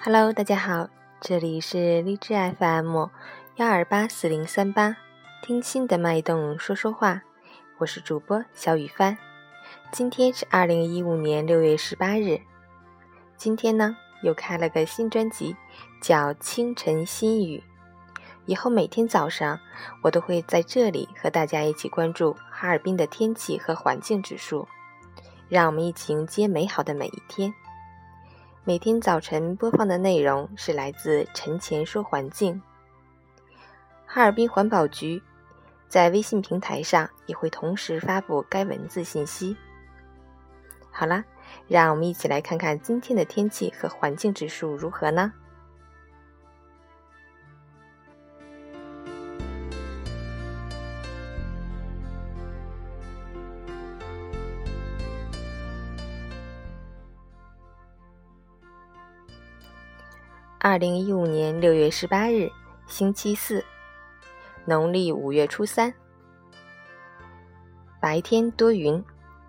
Hello，大家好，这里是荔枝 FM 幺二八四零三八，听心的脉动说说话，我是主播小雨帆。今天是二零一五年六月十八日，今天呢又开了个新专辑，叫《清晨心语》。以后每天早上，我都会在这里和大家一起关注哈尔滨的天气和环境指数，让我们一起迎接美好的每一天。每天早晨播放的内容是来自陈前说环境。哈尔滨环保局在微信平台上也会同时发布该文字信息。好啦，让我们一起来看看今天的天气和环境指数如何呢？二零一五年六月十八日，星期四，农历五月初三。白天多云，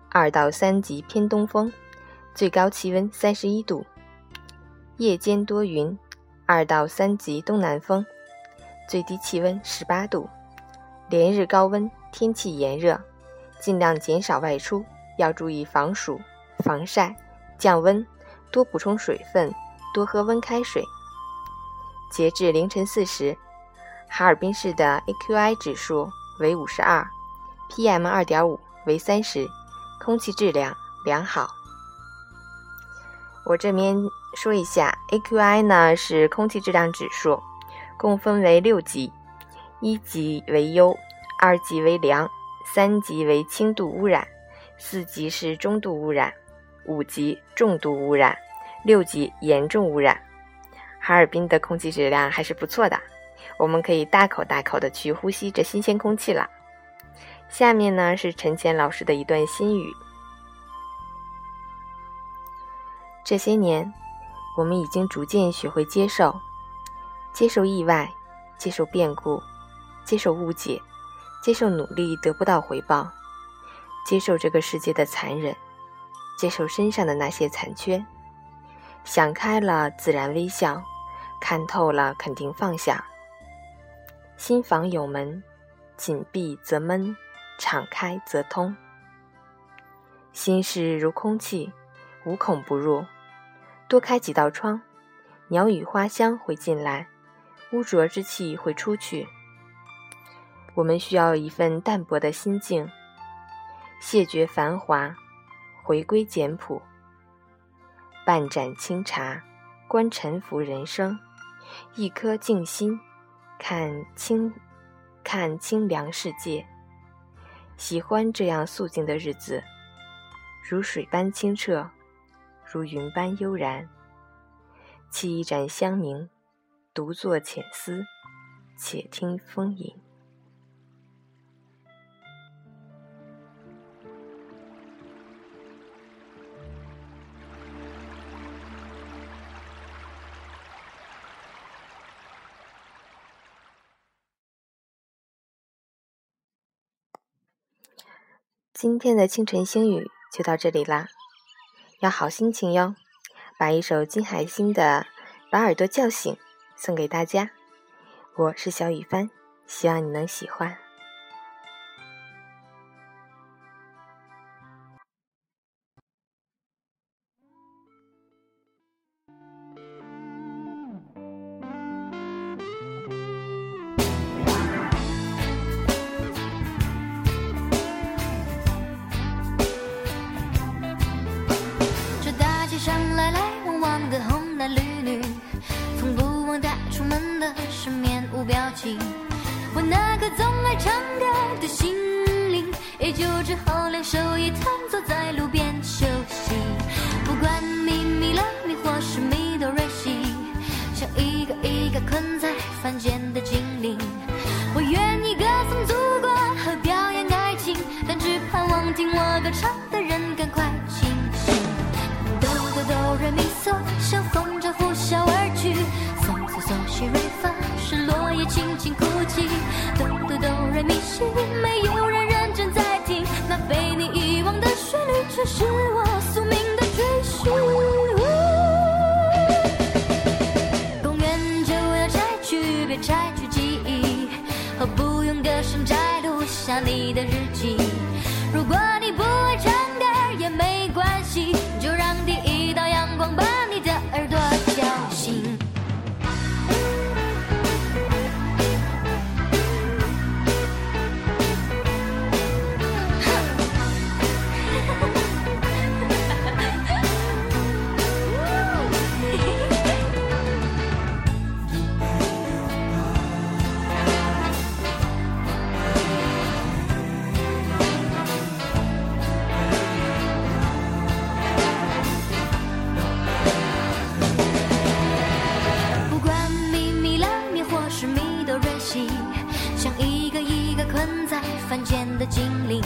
二到三级偏东风，最高气温三十一度；夜间多云，二到三级东南风，最低气温十八度。连日高温，天气炎热，尽量减少外出，要注意防暑、防晒、降温，多补充水分，多喝温开水。截至凌晨四时，哈尔滨市的 AQI 指数为五十二，PM 二点五为三十，空气质量良好。我这边说一下，AQI 呢是空气质量指数，共分为六级，一级为优，二级为良，三级为轻度污染，四级是中度污染，五级重度污染，六级严重污染。哈尔滨的空气质量还是不错的，我们可以大口大口的去呼吸这新鲜空气了。下面呢是陈乾老师的一段心语：这些年，我们已经逐渐学会接受，接受意外，接受变故，接受误解，接受努力得不到回报，接受这个世界的残忍，接受身上的那些残缺。想开了，自然微笑；看透了，肯定放下。心房有门，紧闭则闷，敞开则通。心事如空气，无孔不入。多开几道窗，鸟语花香会进来，污浊之气会出去。我们需要一份淡泊的心境，谢绝繁华，回归简朴。半盏清茶，观沉浮人生；一颗静心，看清看清凉世界。喜欢这样素静的日子，如水般清澈，如云般悠然。沏一盏香茗，独坐浅思，且听风吟。今天的清晨星语就到这里啦，要好心情哟！把一首金海心的《把耳朵叫醒》送给大家，我是小雨帆，希望你能喜欢。个红男绿女，从不忘带出门的是面无表情。我那个总爱唱歌的心灵，也就只好两手一摊，坐在路边休。轻轻哭泣嘟嘟都人咪西没有人认真在听那被你遗忘的旋律却是我宿命的追寻。公园就要拆去别拆去记忆何不用歌声摘录下你的日在凡间的精灵。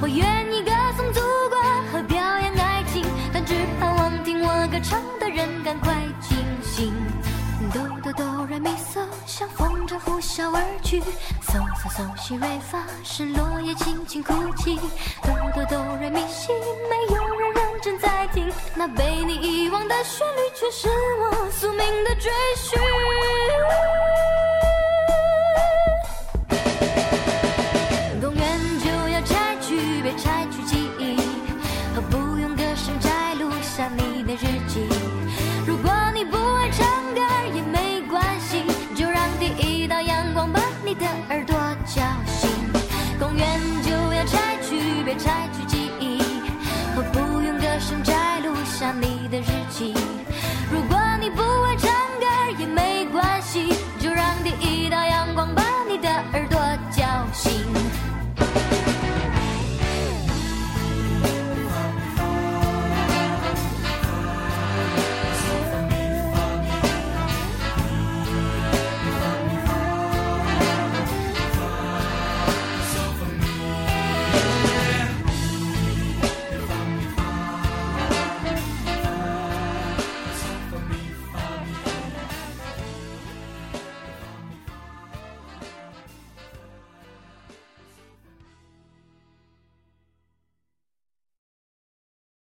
我愿意歌颂祖国和表演爱情，但只盼望听我歌唱的人赶快清醒。哆哆哆来咪嗦，像风筝呼啸而去。嗦嗦嗦西瑞发，是落叶轻轻哭泣。哆哆哆来咪西，没有人认真在听。那被你遗忘的旋律，却是我宿命的追寻。摘取记忆和不用歌声摘录下你的日记。如果你不爱唱歌也没关系就让第一道阳光把你的耳朵叫醒。